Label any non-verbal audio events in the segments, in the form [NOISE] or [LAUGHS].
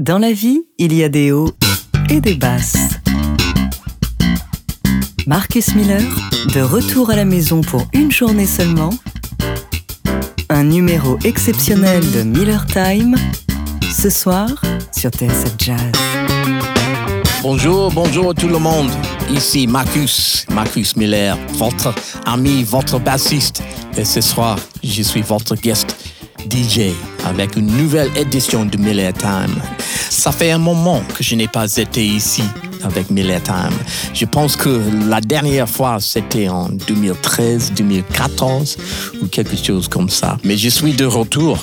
Dans la vie, il y a des hauts et des basses. Marcus Miller, de retour à la maison pour une journée seulement. Un numéro exceptionnel de Miller Time, ce soir sur TSF Jazz. Bonjour, bonjour tout le monde. Ici Marcus, Marcus Miller, votre ami, votre bassiste. Et ce soir, je suis votre guest DJ avec une nouvelle édition de Miller Time. Ça fait un moment que je n'ai pas été ici avec Miller Time. Je pense que la dernière fois, c'était en 2013, 2014 ou quelque chose comme ça. Mais je suis de retour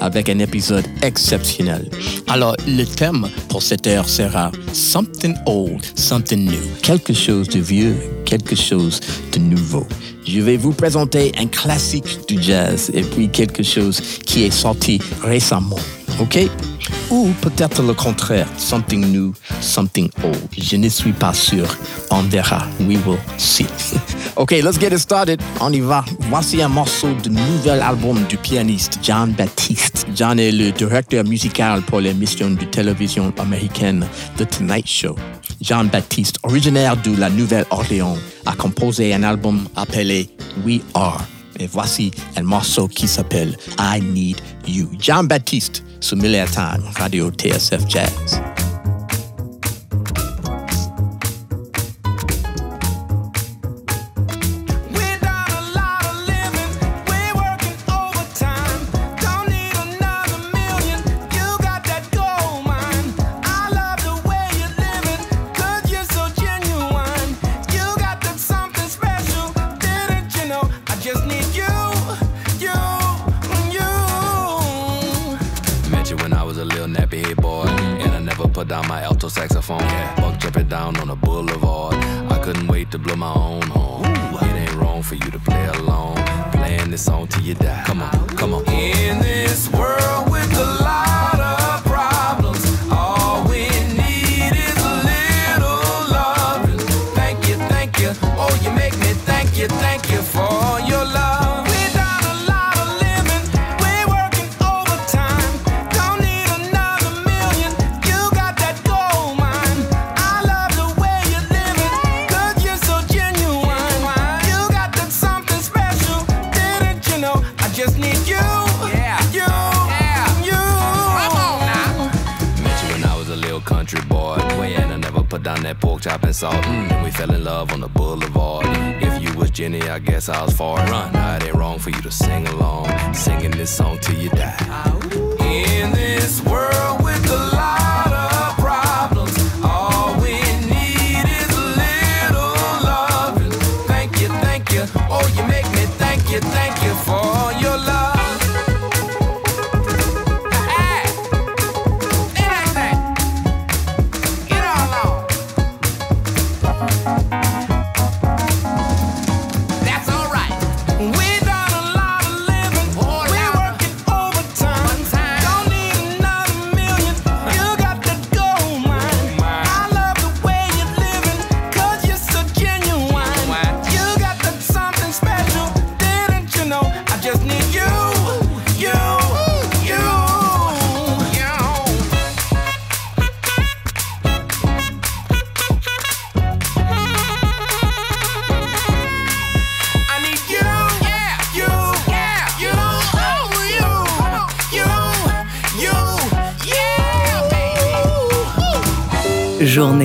avec un épisode exceptionnel. Alors, le thème pour cette heure sera Something Old, Something New. Quelque chose de vieux, quelque chose de nouveau. Je vais vous présenter un classique du jazz et puis quelque chose qui est sorti récemment. OK? Ou peut-être le contraire, something new, something old. Je ne suis pas sûr. On verra. We will see. [LAUGHS] OK, let's get it started. On y va. Voici un morceau du nouvel album du pianiste John Baptiste. John est le directeur musical pour l'émission de télévision américaine The Tonight Show. John Baptiste, originaire de la Nouvelle-Orléans, a composé un album appelé We Are. Et voici un morceau qui s'appelle I Need You. John Baptiste, Miller Time, Radio TSF Jazz. Jenny, I guess I was far. Run. Now it ain't wrong for you to sing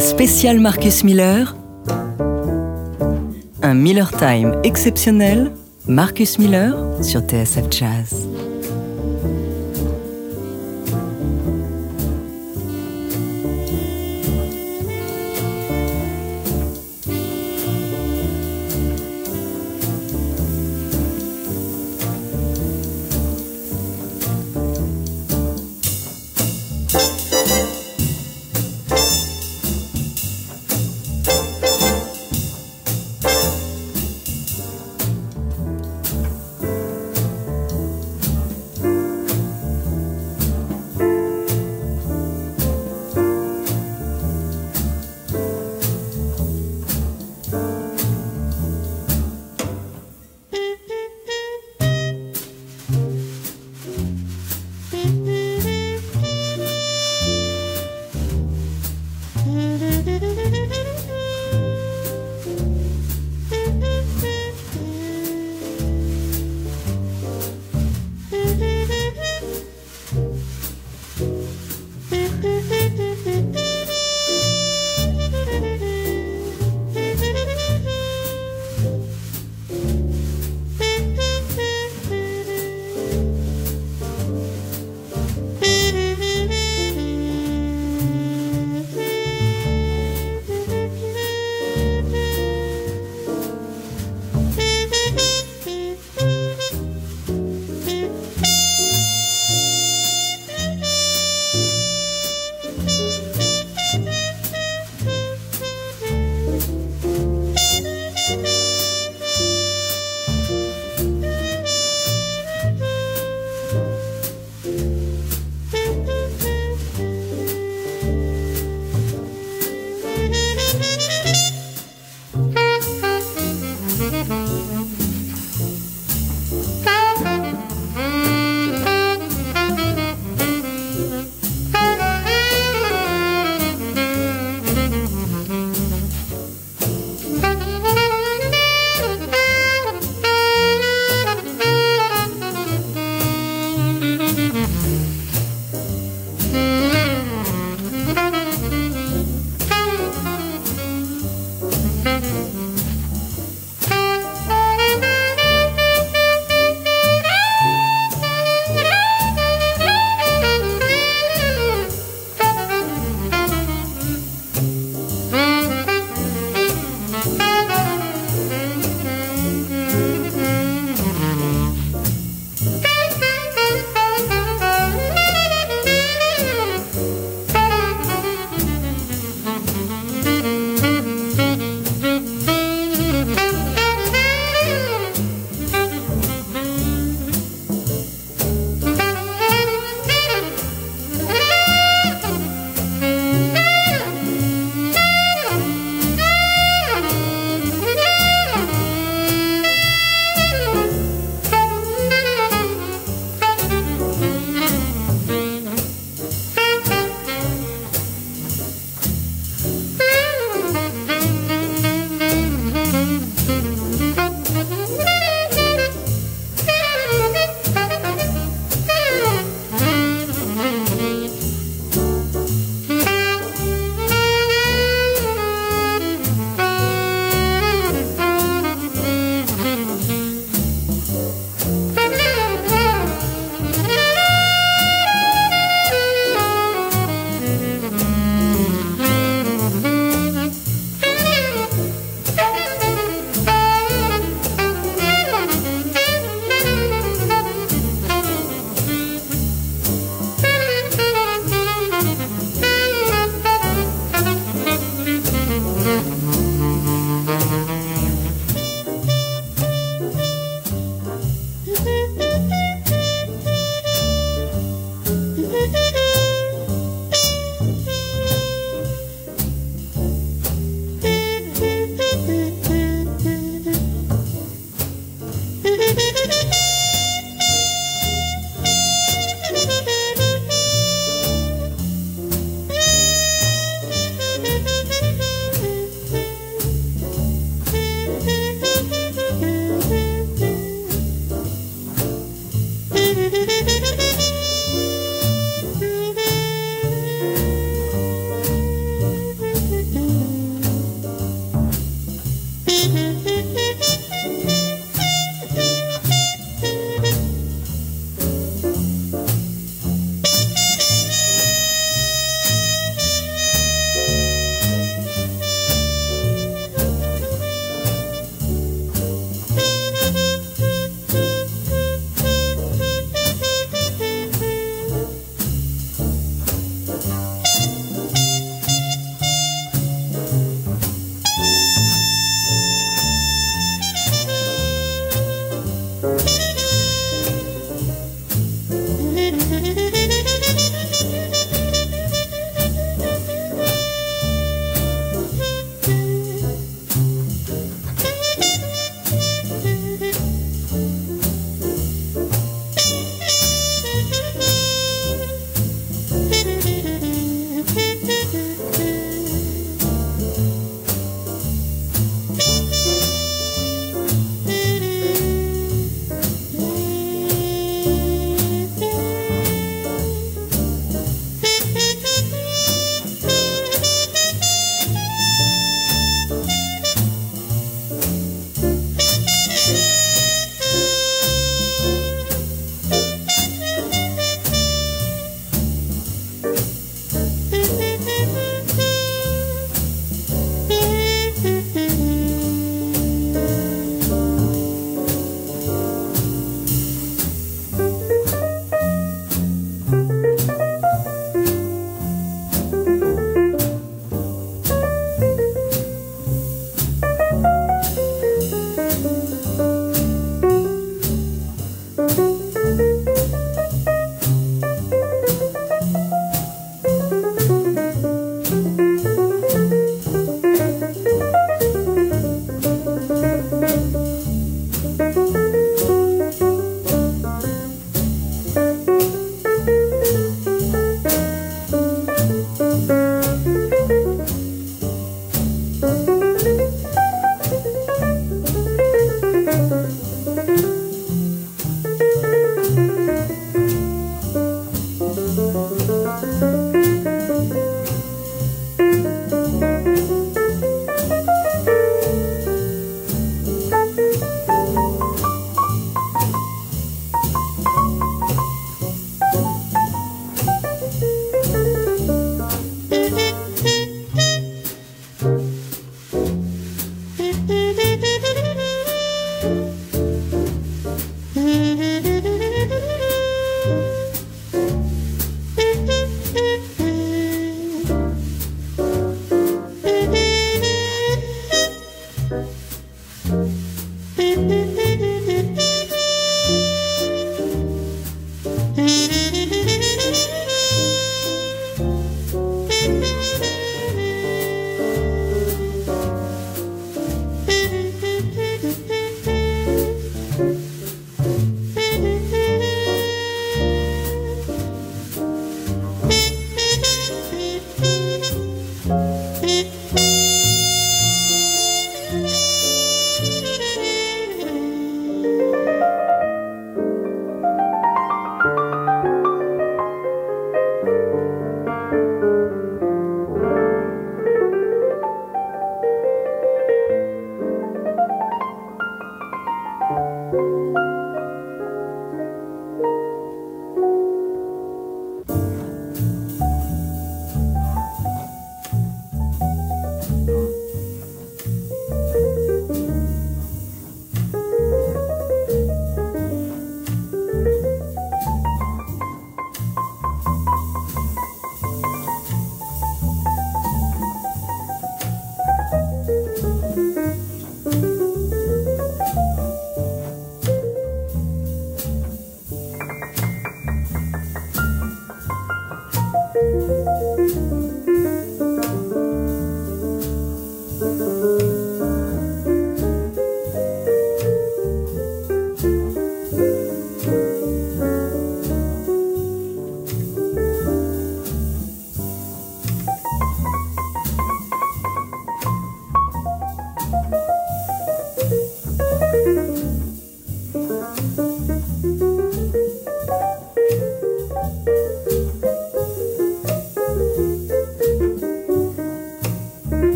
spéciale Marcus Miller. Un Miller Time exceptionnel. Marcus Miller sur TSF Jazz.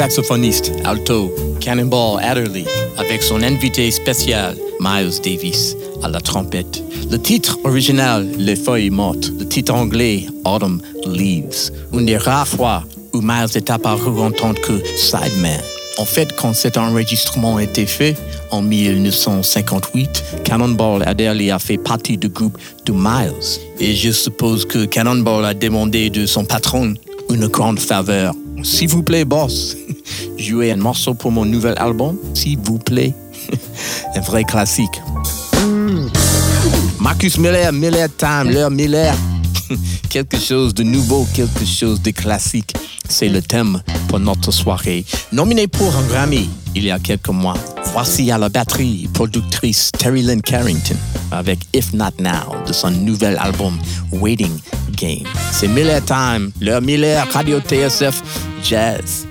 Saxophoniste, alto, Cannonball Adderley, avec son invité spécial, Miles Davis, à la trompette. Le titre original, Les feuilles mortes. Le titre anglais, Autumn Leaves. Une des rares fois où Miles est apparu en tant que sideman. En fait, quand cet enregistrement a été fait, en 1958, Cannonball Adderley a fait partie du groupe de Miles. Et je suppose que Cannonball a demandé de son patron une grande faveur. S'il vous plaît, boss, jouez un morceau pour mon nouvel album, s'il vous plaît. [LAUGHS] un vrai classique. Marcus Miller, Miller Time, l'heure Miller. [LAUGHS] quelque chose de nouveau, quelque chose de classique. C'est le thème pour notre soirée. Nominé pour un Grammy il y a quelques mois. Voici à la batterie productrice Terry Lynn Carrington avec If Not Now de son nouvel album Waiting Game. C'est Miller Time, l'heure Miller, Radio TSF, Jazz.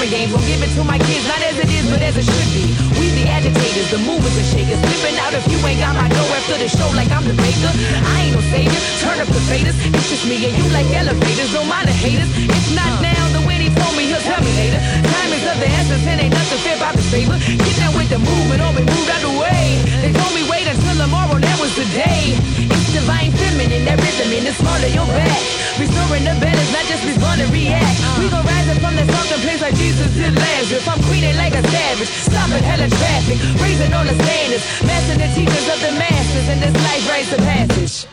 Serving game. Give it to my kids, not as it is, but as it should be. We the agitators, the movers and shakers. Flipping out if you ain't got my dough after the show like I'm the baker. I ain't no savior, turn up the faders. It's just me and you like elevators, mind the haters. If not now, then when he told me, he'll tell me later. Time is of the essence and ain't nothing fair about the favor. Get down with the movement or be moved out the way. They told me wait until tomorrow, that was the day. Divine feminine, that rhythm in the small of your back. Restoring the balance, not just respond and react. We gon' rise up from the sunken place like Jesus did Lazarus. I'm queening like a savage, stopping hella traffic, raising all the standards, mastering the teachers of the masters, and this life rites of passage.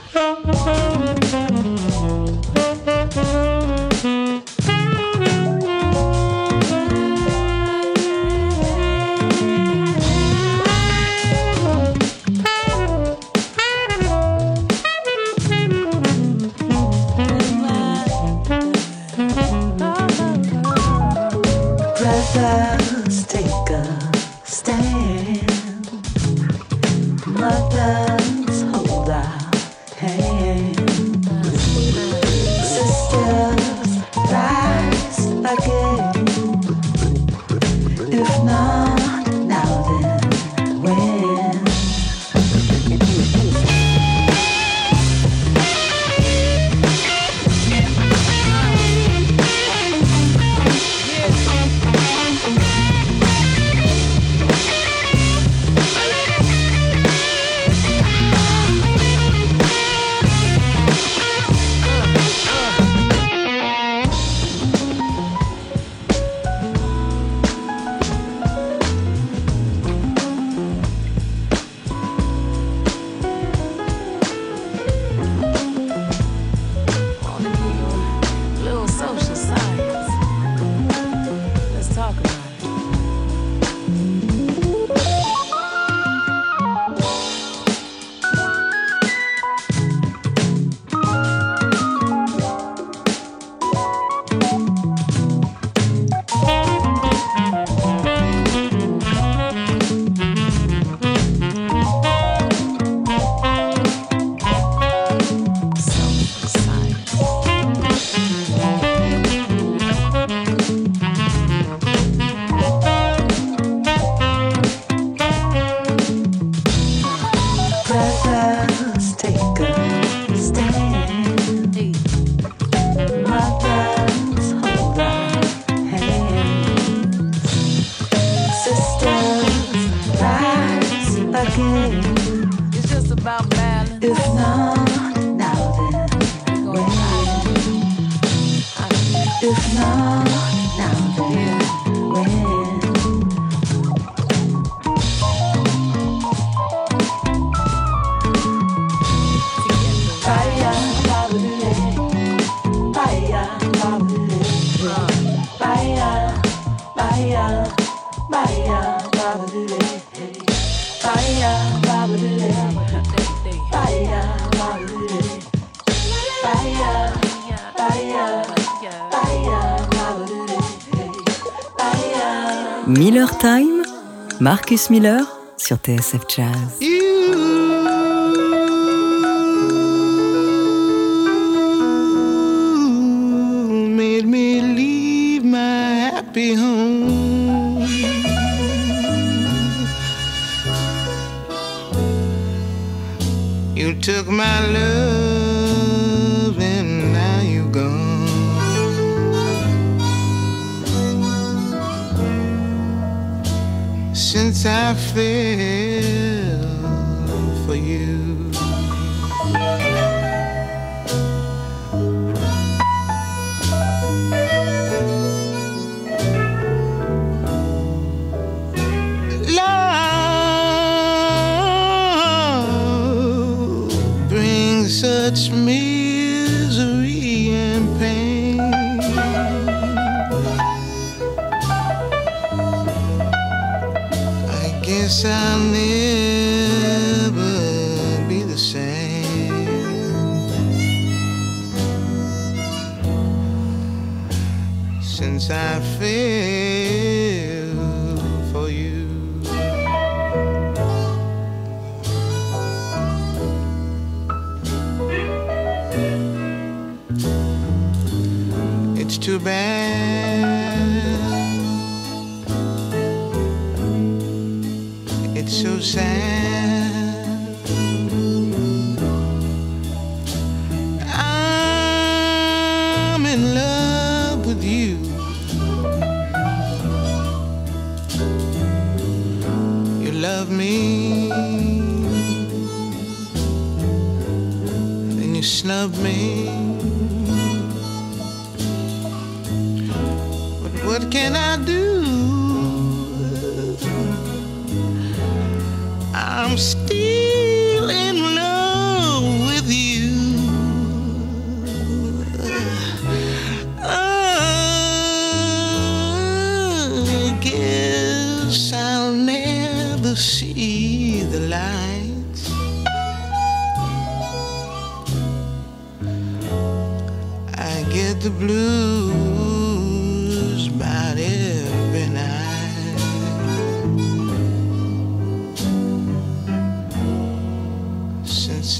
Marcus Miller sur TSF Jazz. Guess I'll never be the same. Since I fell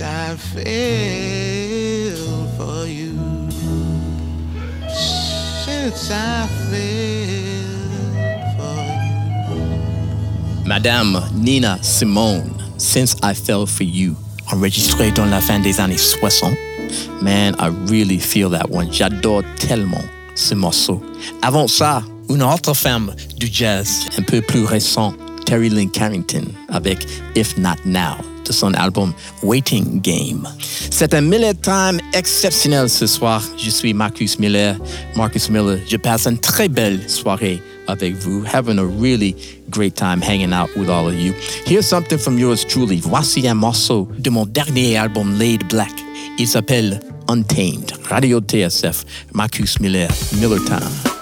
I fell for you. Madame Nina Simone, Since I Fell For You, enregistré dans la fin des années 60. Man, I really feel that one. J'adore tellement ce morceau. Avant ça, une autre femme du jazz un peu plus récent, Terry Lynn Carrington, avec If Not Now, son album Waiting Game. C'est un Miller Time exceptionnel ce soir. Je suis Marcus Miller. Marcus Miller, je passe une très belle soirée avec vous, having a really great time hanging out with all of you. Here's something from yours truly. Voici un morceau de mon dernier album Laid Black. Il s'appelle Untamed. Radio TSF, Marcus Miller, Miller Time.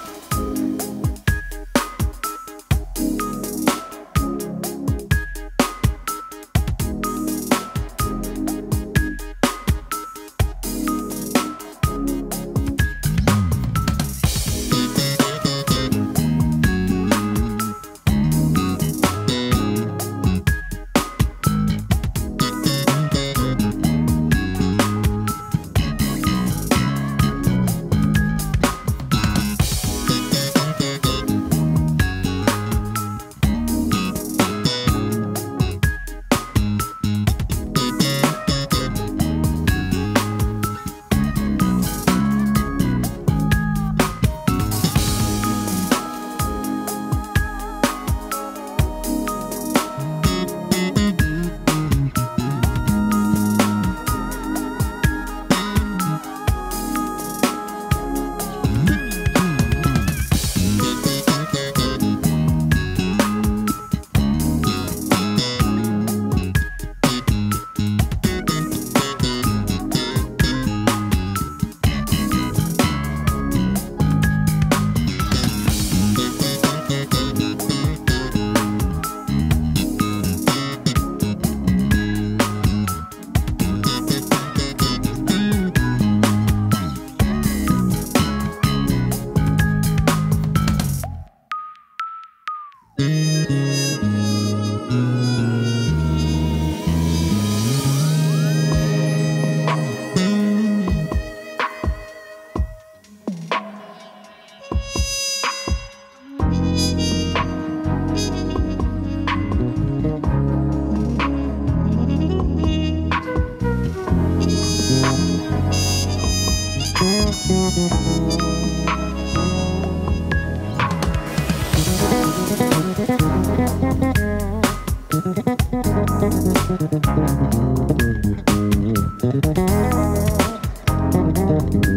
In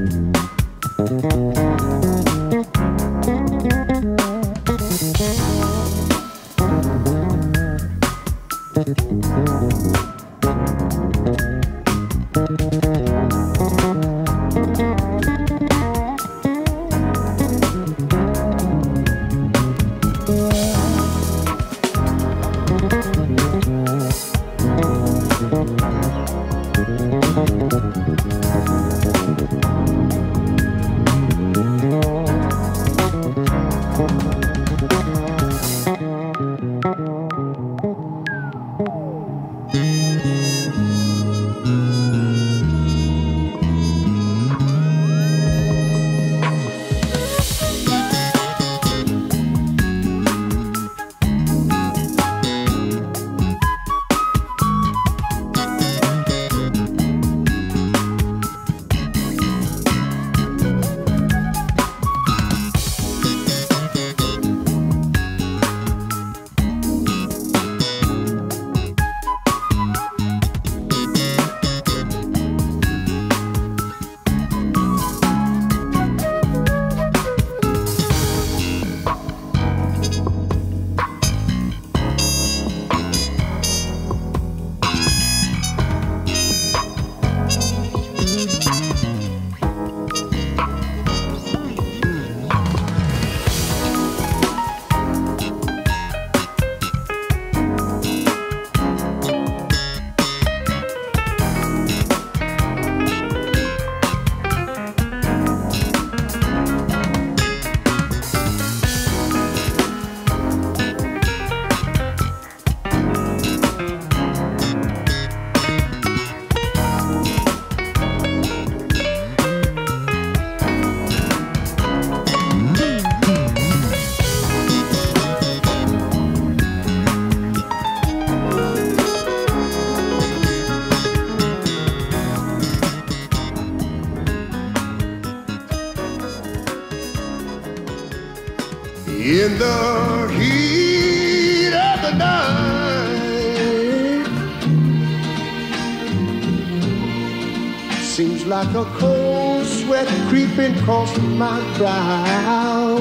like a cold sweat creeping across my brow.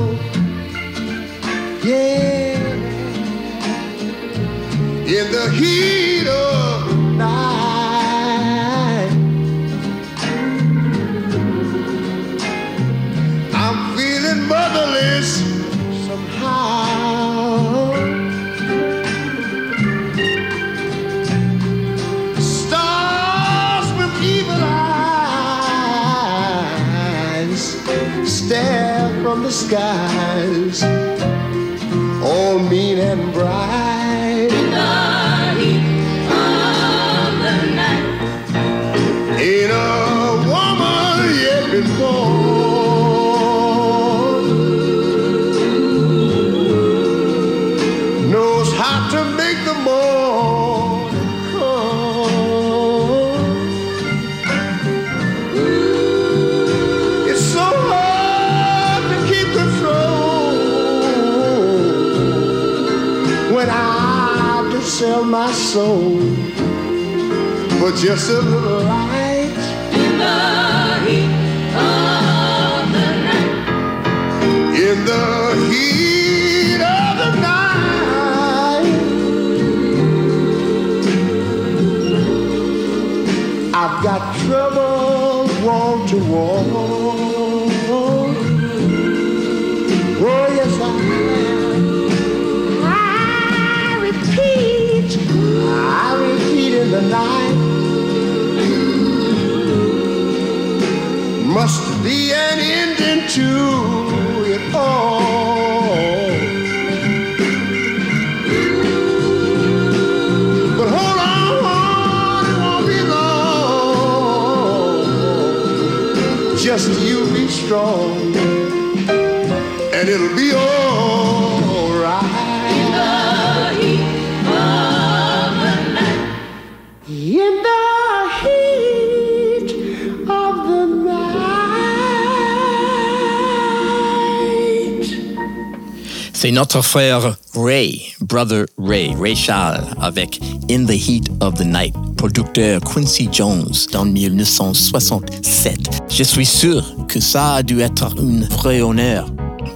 Yeah, in the heat of the night, the skies, all mean and bright. My soul for just a little light. In the heat of the night, I've got trouble wall to wall. life must be an ending to it all. But hold on, it won't be long. Just you be strong, and it'll be all. C'est notre frère Ray, brother Ray, Ray Charles, avec In the Heat of the Night, producteur Quincy Jones dans 1967. Je suis sûr que ça a dû être un vrai honneur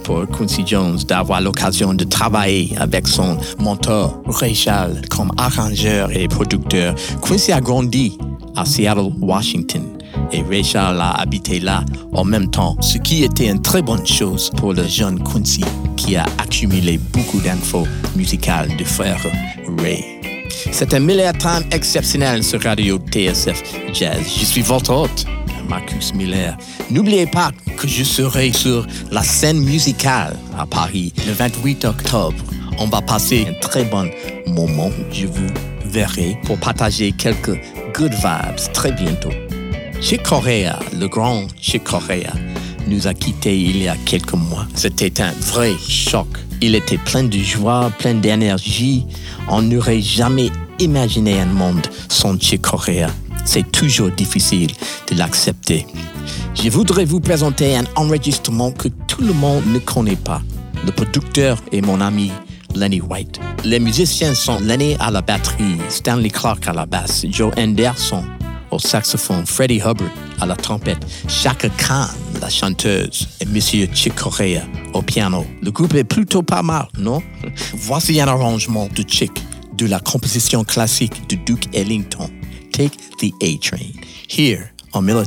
pour Quincy Jones d'avoir l'occasion de travailler avec son mentor Ray Charles comme arrangeur et producteur. Quincy a grandi à Seattle, Washington et Ray Charles a habité là en même temps, ce qui était une très bonne chose pour le jeune Quincy qui a accumulé beaucoup d'infos musicales de frère Ray. C'est un Miller Time exceptionnel sur Radio TSF Jazz. Je suis votre hôte, Marcus Miller. N'oubliez pas que je serai sur la scène musicale à Paris le 28 octobre. On va passer un très bon moment. Je vous verrai pour partager quelques good vibes très bientôt. Chick Corea, le grand Chick Corea, nous a quittés il y a quelques mois. C'était un vrai choc. Il était plein de joie, plein d'énergie. On n'aurait jamais imaginé un monde sans Chick Corea. C'est toujours difficile de l'accepter. Je voudrais vous présenter un enregistrement que tout le monde ne connaît pas. Le producteur est mon ami Lenny White. Les musiciens sont Lenny à la batterie, Stanley Clark à la basse, Joe Anderson au saxophone, Freddie Hubbard à la trompette, Chaka Khan, la chanteuse, et Monsieur Chick Corea au piano. Le groupe est plutôt pas mal, non? [LAUGHS] Voici un arrangement de Chick de la composition classique de Duke Ellington, Take the A Train, here on Miller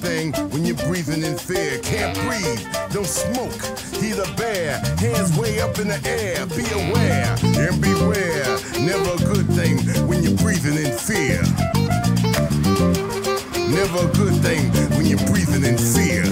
thing when you're breathing in fear. Can't breathe, don't smoke. He the bear, hands way up in the air. Be aware and beware. Never a good thing when you're breathing in fear. Never a good thing when you're breathing in fear.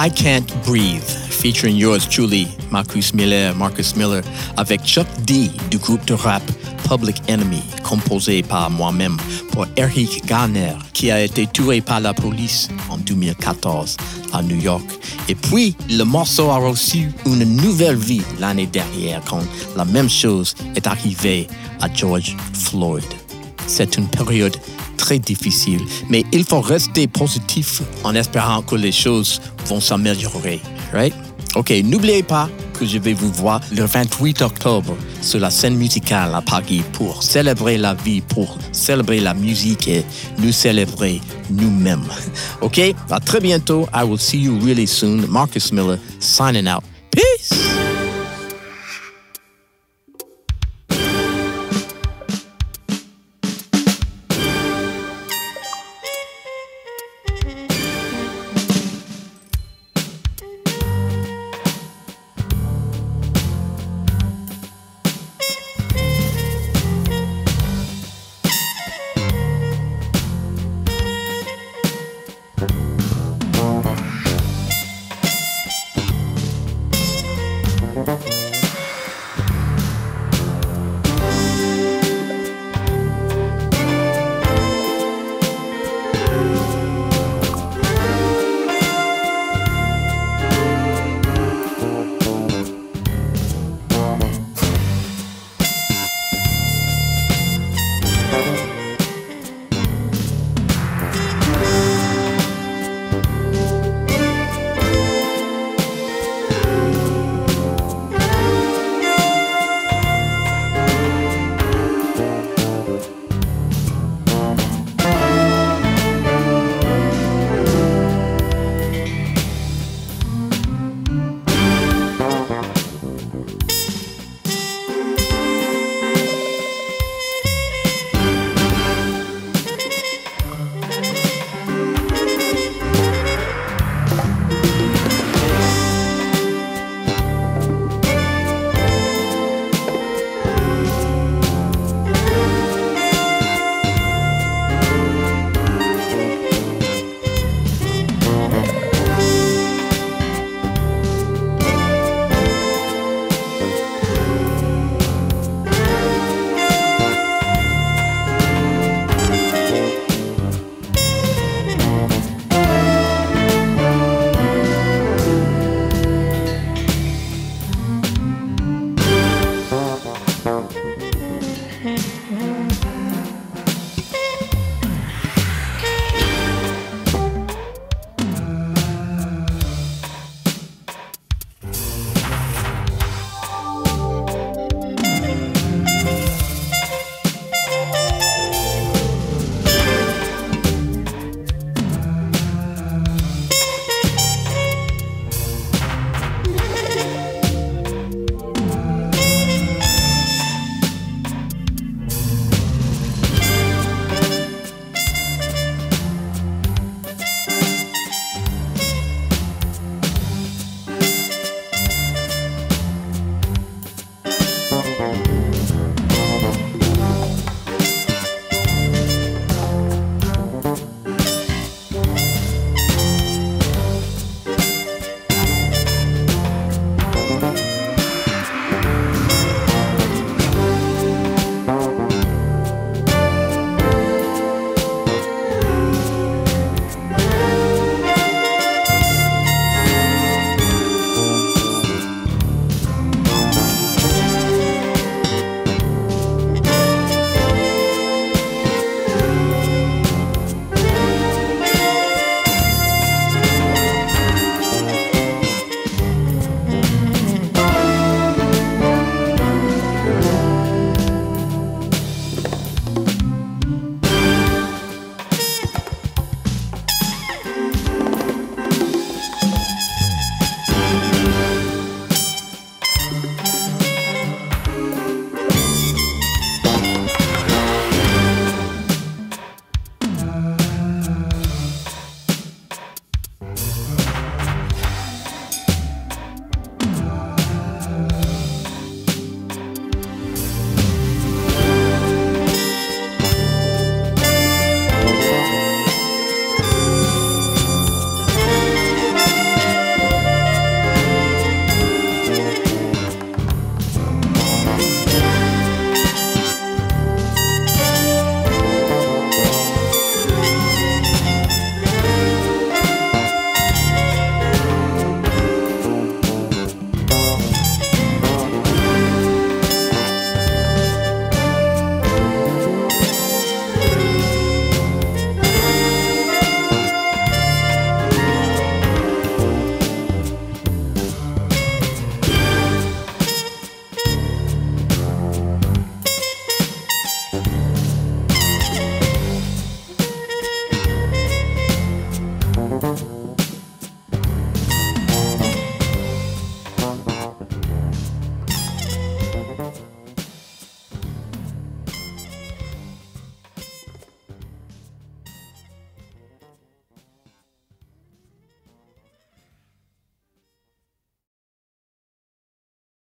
I Can't Breathe, featuring yours truly, Marcus Miller, Marcus Miller, avec Chuck D du groupe de rap Public Enemy, composé par moi-même pour Eric Garner, qui a été tué par la police en 2014 à New York. Et puis, le morceau a reçu une nouvelle vie l'année dernière quand la même chose est arrivée à George Floyd. C'est une période très difficile, mais il faut rester positif en espérant que les choses vont s'améliorer, right? Ok, n'oubliez pas que je vais vous voir le 28 octobre sur la scène musicale à Paris pour célébrer la vie, pour célébrer la musique et nous célébrer nous-mêmes. [LAUGHS] Ok, à très bientôt. I will see you really soon. Marcus Miller signing out. Peace. you.